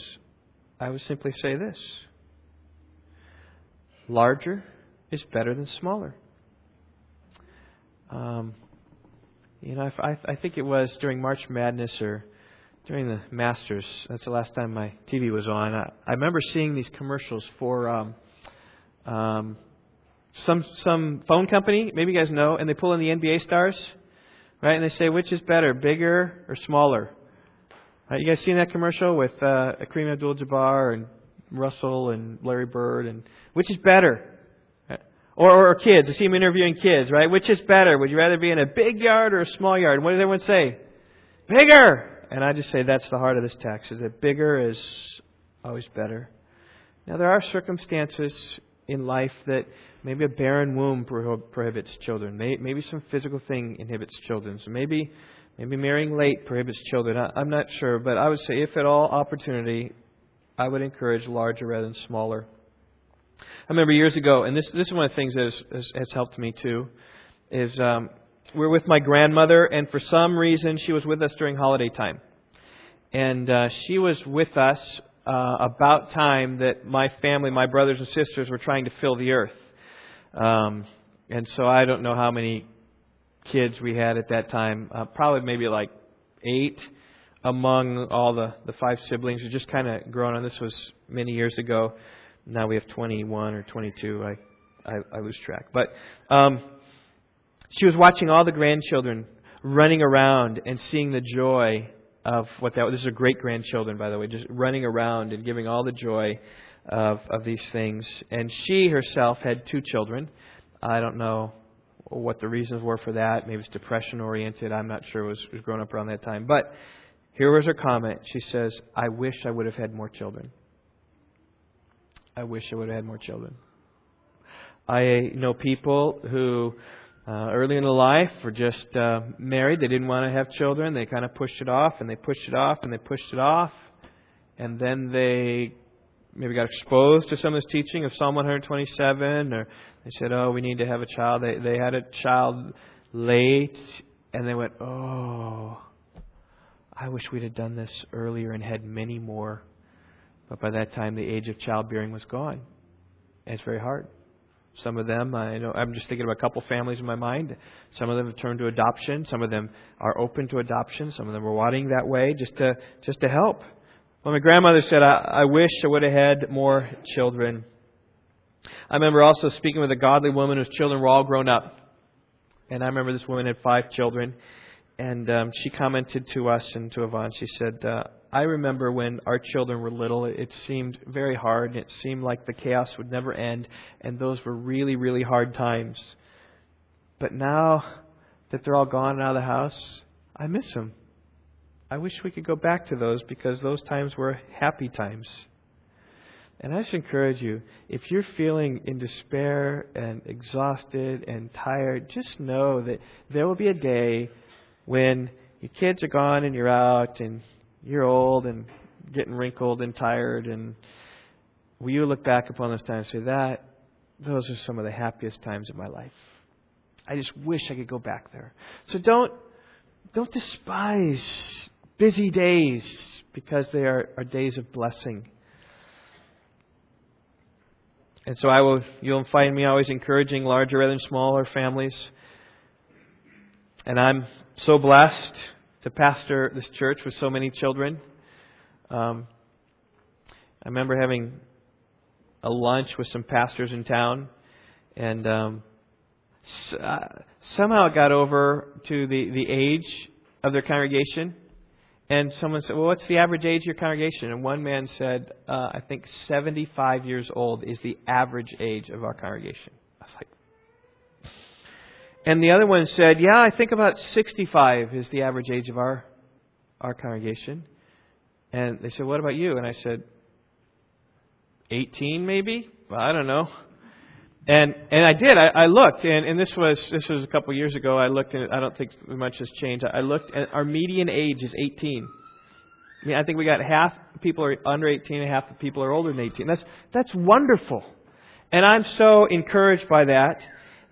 I would simply say this larger is better than smaller. Um, you know, I, I think it was during March Madness or during the Masters. That's the last time my TV was on. I, I remember seeing these commercials for um, um, some some phone company. Maybe you guys know, and they pull in the NBA stars, right? And they say, which is better, bigger or smaller? Right, you guys seen that commercial with uh, Kareem Abdul-Jabbar and Russell and Larry Bird, and which is better? Or, or kids. I see him interviewing kids, right? Which is better? Would you rather be in a big yard or a small yard? What does everyone say? Bigger! And I just say that's the heart of this text, is that bigger is always better. Now, there are circumstances in life that maybe a barren womb prohibits children. Maybe some physical thing inhibits children. So maybe, maybe marrying late prohibits children. I'm not sure, but I would say, if at all opportunity, I would encourage larger rather than smaller. I remember years ago, and this this is one of the things that has, has, has helped me too, is um, we were with my grandmother, and for some reason she was with us during holiday time, and uh, she was with us uh, about time that my family, my brothers and sisters, were trying to fill the earth. Um, and so I don't know how many kids we had at that time. Uh, probably maybe like eight among all the, the five siblings. We just kind of grown on. This was many years ago. Now we have 21 or 22. I, I, I lose track. But um, she was watching all the grandchildren running around and seeing the joy of what that. This is her great grandchildren, by the way, just running around and giving all the joy of of these things. And she herself had two children. I don't know what the reasons were for that. Maybe it's depression oriented. I'm not sure. It was, was growing up around that time. But here was her comment. She says, "I wish I would have had more children. I wish I would have had more children." I know people who uh, early in their life were just uh, married. They didn't want to have children. They kind of pushed it off and they pushed it off and they pushed it off. And then they maybe got exposed to some of this teaching of Psalm 127, or they said, "Oh, we need to have a child." They they had a child late, and they went, "Oh, I wish we'd have done this earlier and had many more." But by that time, the age of childbearing was gone. And it's very hard. Some of them, I know, I'm just thinking of a couple families in my mind. Some of them have turned to adoption. Some of them are open to adoption. Some of them are wanting that way just to just to help. Well, my grandmother said, I, I wish I would have had more children. I remember also speaking with a godly woman whose children were all grown up. And I remember this woman had five children. And um, she commented to us and to Yvonne, she said, uh, I remember when our children were little, it seemed very hard, and it seemed like the chaos would never end, and those were really, really hard times. But now that they're all gone out of the house, I miss them. I wish we could go back to those because those times were happy times. And I just encourage you, if you're feeling in despair and exhausted and tired, just know that there will be a day when your kids are gone and you're out and you're old and getting wrinkled and tired, and will you look back upon those times and say, that, those are some of the happiest times of my life? I just wish I could go back there. So don't, don't despise busy days because they are, are days of blessing. And so I will, you'll find me always encouraging larger rather than smaller families. And I'm so blessed to pastor this church with so many children. Um, I remember having a lunch with some pastors in town, and um, uh, somehow it got over to the, the age of their congregation. And someone said, Well, what's the average age of your congregation? And one man said, uh, I think 75 years old is the average age of our congregation. And the other one said, Yeah, I think about 65 is the average age of our, our congregation. And they said, What about you? And I said, 18 maybe? Well, I don't know. And and I did. I, I looked, and, and this was this was a couple years ago. I looked, and I don't think much has changed. I looked, and our median age is 18. I mean, I think we got half people are under 18, and half the people are older than 18. That's that's wonderful, and I'm so encouraged by that.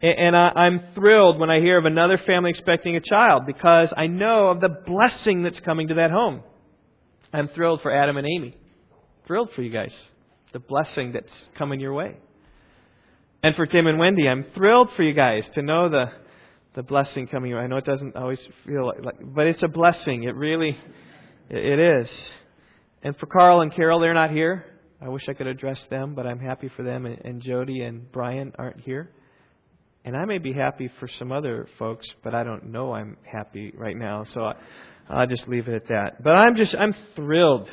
And I, am thrilled when I hear of another family expecting a child because I know of the blessing that's coming to that home. I'm thrilled for Adam and Amy. Thrilled for you guys. The blessing that's coming your way. And for Tim and Wendy, I'm thrilled for you guys to know the the blessing coming. your way. I know it doesn't always feel like, like but it's a blessing. It really, it is. And for Carl and Carol, they're not here. I wish I could address them, but I'm happy for them. And, and Jody and Brian aren't here. And I may be happy for some other folks, but I don't know I'm happy right now. So I, I'll just leave it at that. But I'm just, I'm thrilled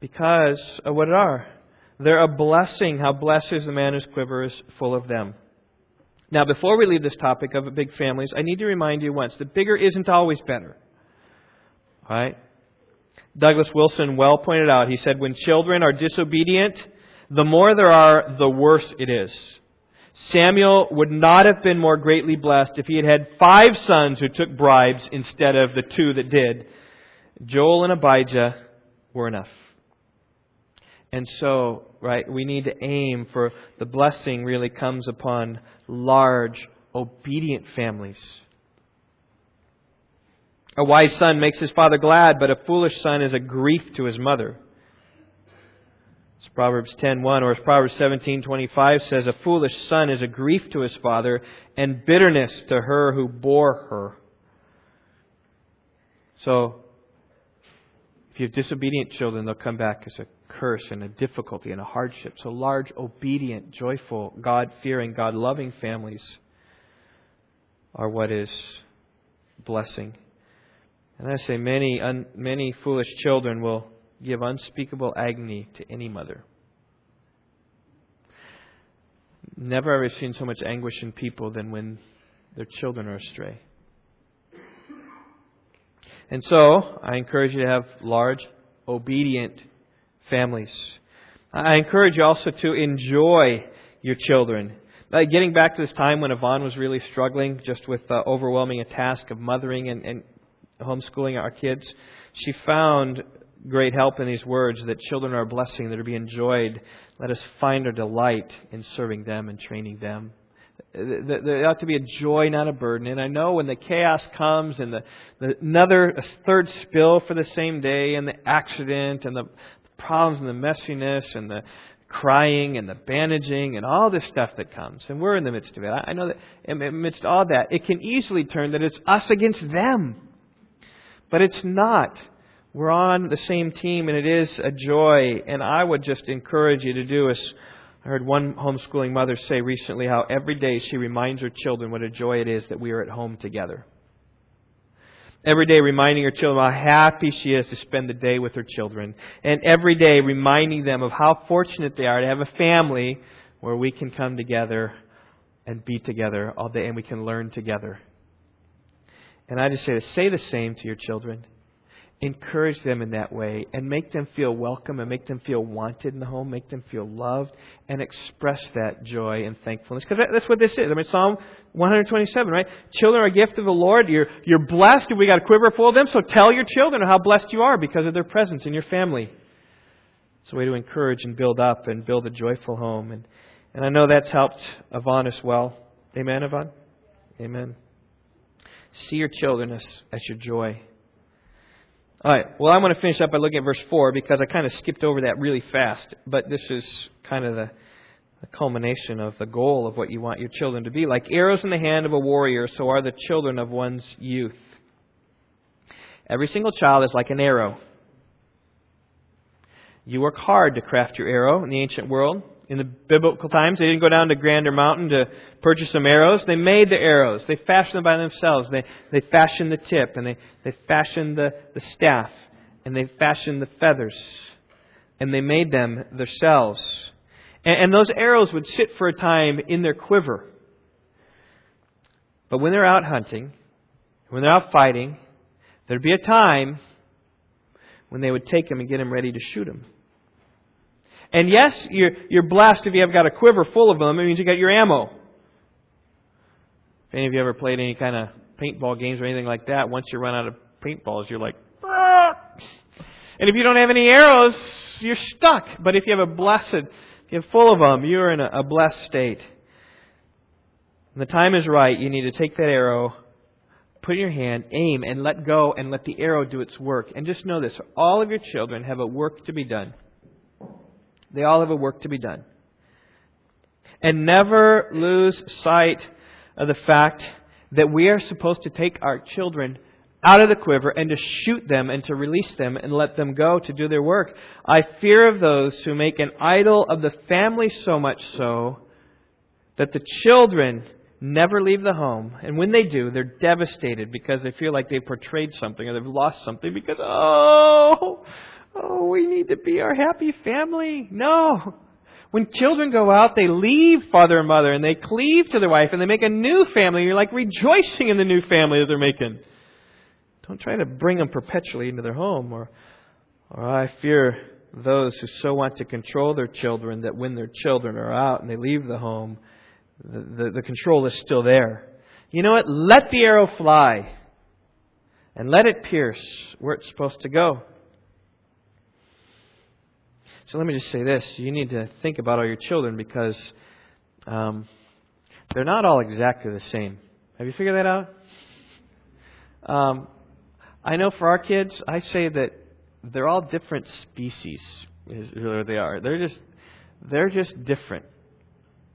because of what it are. They're a blessing. How blessed is the man whose quiver is full of them. Now, before we leave this topic of big families, I need to remind you once that bigger isn't always better. Right? Douglas Wilson well pointed out, he said, when children are disobedient, the more there are, the worse it is. Samuel would not have been more greatly blessed if he had had five sons who took bribes instead of the two that did. Joel and Abijah were enough. And so, right, we need to aim for the blessing really comes upon large, obedient families. A wise son makes his father glad, but a foolish son is a grief to his mother. It's Proverbs 10:1 or as Proverbs 17:25 says, a foolish son is a grief to his father and bitterness to her who bore her. So if you have disobedient children, they'll come back as a curse and a difficulty and a hardship. So large, obedient, joyful, God-fearing, God-loving families are what is blessing. And I say many, un, many foolish children will give unspeakable agony to any mother. Never ever seen so much anguish in people than when their children are astray. And so, I encourage you to have large, obedient families. I encourage you also to enjoy your children. Like getting back to this time when Yvonne was really struggling just with uh, overwhelming a task of mothering and, and homeschooling our kids, she found great help in these words that children are a blessing, that are to be enjoyed. Let us find our delight in serving them and training them. There ought to be a joy, not a burden. And I know when the chaos comes and the, the another a third spill for the same day and the accident and the problems and the messiness and the crying and the bandaging and all this stuff that comes, and we're in the midst of it. I know that amidst all that, it can easily turn that it's us against them. But it's not. We're on the same team, and it is a joy. And I would just encourage you to do as I heard one homeschooling mother say recently how every day she reminds her children what a joy it is that we are at home together. Every day reminding her children how happy she is to spend the day with her children. And every day reminding them of how fortunate they are to have a family where we can come together and be together all day and we can learn together. And I just say to say the same to your children. Encourage them in that way and make them feel welcome and make them feel wanted in the home, make them feel loved, and express that joy and thankfulness. Because that's what this is. I mean, Psalm 127, right? Children are a gift of the Lord. You're, you're blessed if we got a quiver full of them, so tell your children how blessed you are because of their presence in your family. It's a way to encourage and build up and build a joyful home. And, and I know that's helped Yvonne as well. Amen, Yvonne? Amen. See your children as, as your joy. All right. Well, I'm going to finish up by looking at verse 4 because I kind of skipped over that really fast. But this is kind of the, the culmination of the goal of what you want your children to be. Like arrows in the hand of a warrior, so are the children of one's youth. Every single child is like an arrow. You work hard to craft your arrow in the ancient world in the biblical times, they didn't go down to Gander Mountain to purchase some arrows. They made the arrows. They fashioned them by themselves. They, they fashioned the tip, and they, they fashioned the, the staff, and they fashioned the feathers, and they made them themselves. And, and those arrows would sit for a time in their quiver. But when they're out hunting, when they're out fighting, there'd be a time when they would take them and get them ready to shoot them. And yes, you're, you're blessed if you have got a quiver full of them. It means you got your ammo. If any of you ever played any kind of paintball games or anything like that, once you run out of paintballs, you're like, ah! and if you don't have any arrows, you're stuck. But if you have a blessed, if you have full of them, you're in a, a blessed state. When the time is right, you need to take that arrow, put in your hand, aim, and let go, and let the arrow do its work. And just know this all of your children have a work to be done. They all have a work to be done. And never lose sight of the fact that we are supposed to take our children out of the quiver and to shoot them and to release them and let them go to do their work. I fear of those who make an idol of the family so much so that the children never leave the home. And when they do, they're devastated because they feel like they've portrayed something or they've lost something because, oh, Oh, we need to be our happy family. No. When children go out, they leave father and mother and they cleave to their wife and they make a new family. You're like rejoicing in the new family that they're making. Don't try to bring them perpetually into their home. Or, or I fear those who so want to control their children that when their children are out and they leave the home, the, the, the control is still there. You know what? Let the arrow fly and let it pierce where it's supposed to go. So let me just say this. You need to think about all your children because um, they're not all exactly the same. Have you figured that out? Um, I know for our kids, I say that they're all different species. Is where they are. They're just they're just different.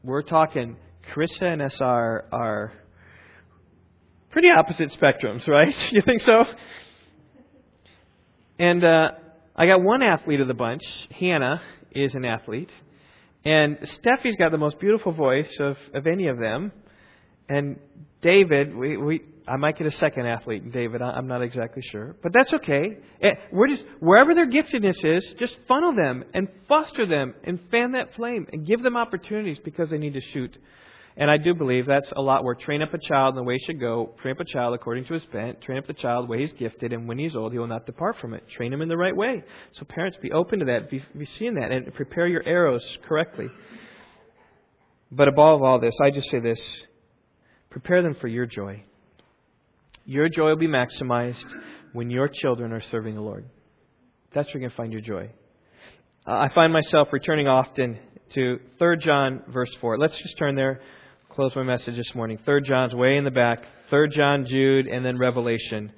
We're talking Carissa and SR are pretty opposite spectrums, right? you think so? And uh, I got one athlete of the bunch. Hannah is an athlete. And Steffi's got the most beautiful voice of, of any of them. And David, we, we I might get a second athlete David. I'm not exactly sure, but that's okay. Eh, we're just wherever their giftedness is, just funnel them and foster them and fan that flame and give them opportunities because they need to shoot. And I do believe that's a lot where train up a child in the way he should go, train up a child according to his bent, train up the child the way he's gifted, and when he's old, he will not depart from it. Train him in the right way. So parents, be open to that, be, be seeing that, and prepare your arrows correctly. But above all this, I just say this prepare them for your joy. Your joy will be maximized when your children are serving the Lord. That's where you're going to find your joy. Uh, I find myself returning often to 3 John, verse 4. Let's just turn there, close my message this morning. 3 John's way in the back. Third John, Jude, and then Revelation.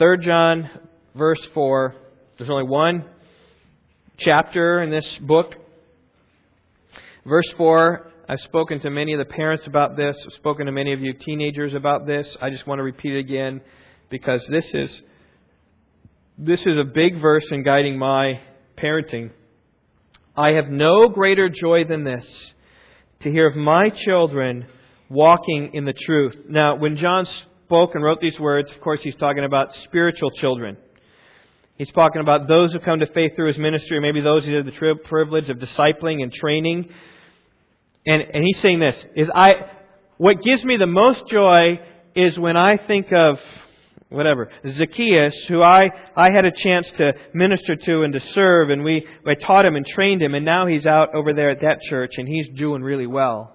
Third John, verse 4. There's only one chapter in this book. Verse 4 I've spoken to many of the parents about this. I've spoken to many of you teenagers about this. I just want to repeat it again because this is this is a big verse in guiding my parenting. I have no greater joy than this to hear of my children walking in the truth. Now, when John spoke and wrote these words, of course, he's talking about spiritual children. He's talking about those who come to faith through his ministry, maybe those who have the privilege of discipling and training. And, and he's saying this, is I, what gives me the most joy is when I think of, whatever, Zacchaeus, who I, I had a chance to minister to and to serve, and we, I taught him and trained him, and now he's out over there at that church, and he's doing really well.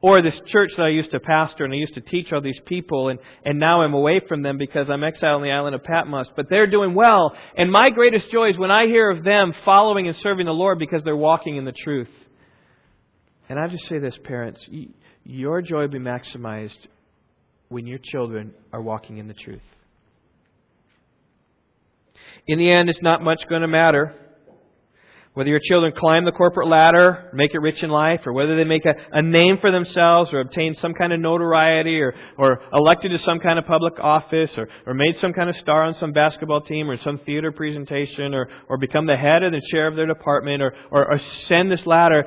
Or this church that I used to pastor and I used to teach all these people, and, and now I'm away from them because I'm exiled on the island of Patmos. But they're doing well. And my greatest joy is when I hear of them following and serving the Lord because they're walking in the truth. And I just say this, parents, your joy will be maximized when your children are walking in the truth. In the end, it's not much going to matter whether your children climb the corporate ladder, make it rich in life, or whether they make a, a name for themselves or obtain some kind of notoriety or, or elected to some kind of public office or, or made some kind of star on some basketball team or some theater presentation or, or become the head of the chair of their department or, or, or ascend this ladder.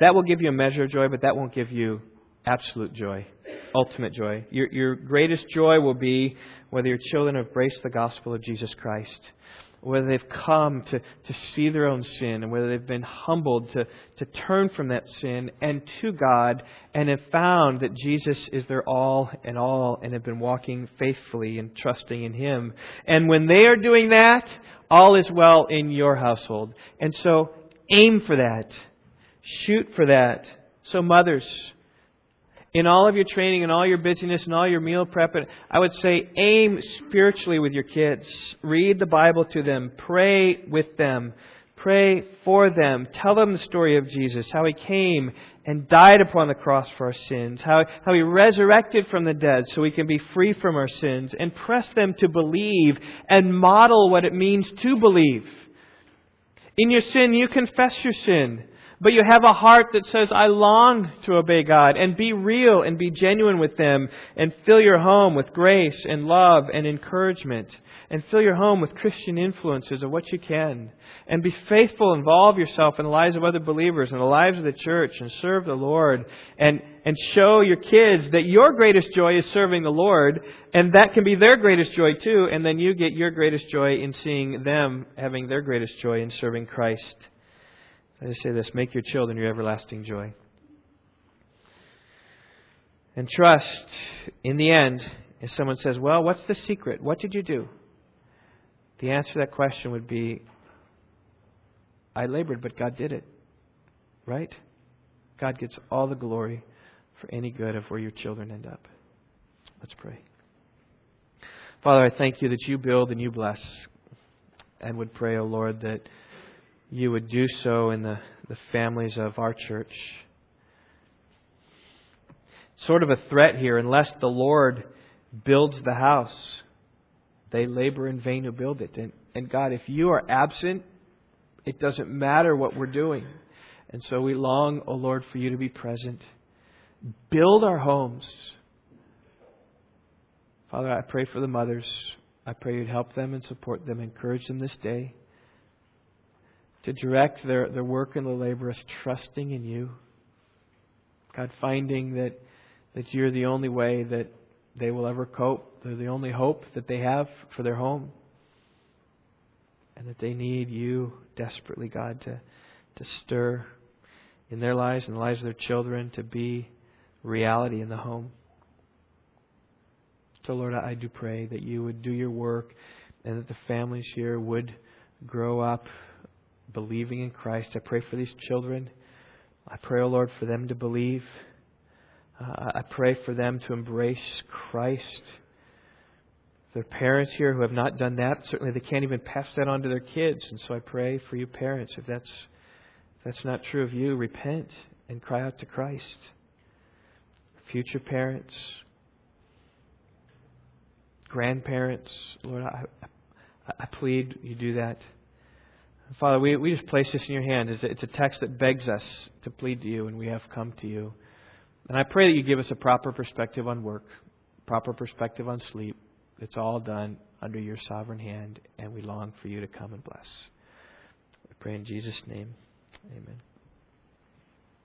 That will give you a measure of joy, but that won't give you absolute joy, ultimate joy. Your, your greatest joy will be whether your children have embraced the gospel of Jesus Christ, whether they've come to, to see their own sin, and whether they've been humbled to, to turn from that sin and to God, and have found that Jesus is their all and all, and have been walking faithfully and trusting in Him. And when they are doing that, all is well in your household. And so, aim for that. Shoot for that. So, mothers, in all of your training and all your busyness and all your meal prep, I would say aim spiritually with your kids. Read the Bible to them. Pray with them. Pray for them. Tell them the story of Jesus, how he came and died upon the cross for our sins, how, how he resurrected from the dead so we can be free from our sins, and press them to believe and model what it means to believe. In your sin, you confess your sin. But you have a heart that says, I long to obey God, and be real and be genuine with them, and fill your home with grace and love and encouragement, and fill your home with Christian influences of what you can. And be faithful, involve yourself in the lives of other believers and the lives of the church, and serve the Lord, and, and show your kids that your greatest joy is serving the Lord, and that can be their greatest joy too, and then you get your greatest joy in seeing them having their greatest joy in serving Christ. I just say this make your children your everlasting joy. And trust, in the end, If someone says, Well, what's the secret? What did you do? The answer to that question would be, I labored, but God did it. Right? God gets all the glory for any good of where your children end up. Let's pray. Father, I thank you that you build and you bless, and would pray, O oh Lord, that you would do so in the, the families of our church. Sort of a threat here, unless the Lord builds the house, they labor in vain who build it. And, and God, if you are absent, it doesn't matter what we're doing. And so we long, O oh Lord, for you to be present. Build our homes. Father, I pray for the mothers. I pray you'd help them and support them, encourage them this day to direct their, their work in the labor as trusting in you. God, finding that, that you're the only way that they will ever cope. They're the only hope that they have for their home. And that they need you desperately, God, to, to stir in their lives and the lives of their children to be reality in the home. So, Lord, I do pray that you would do your work and that the families here would grow up believing in Christ. I pray for these children. I pray, O oh Lord, for them to believe. Uh, I pray for them to embrace Christ. There are parents here who have not done that. Certainly, they can't even pass that on to their kids. And so I pray for you, parents, if that's if that's not true of you, repent and cry out to Christ. Future parents, grandparents, Lord, I, I plead you do that. Father, we, we just place this in your hands. It's a, it's a text that begs us to plead to you, and we have come to you. And I pray that you give us a proper perspective on work, proper perspective on sleep. It's all done under your sovereign hand, and we long for you to come and bless. We pray in Jesus' name. Amen.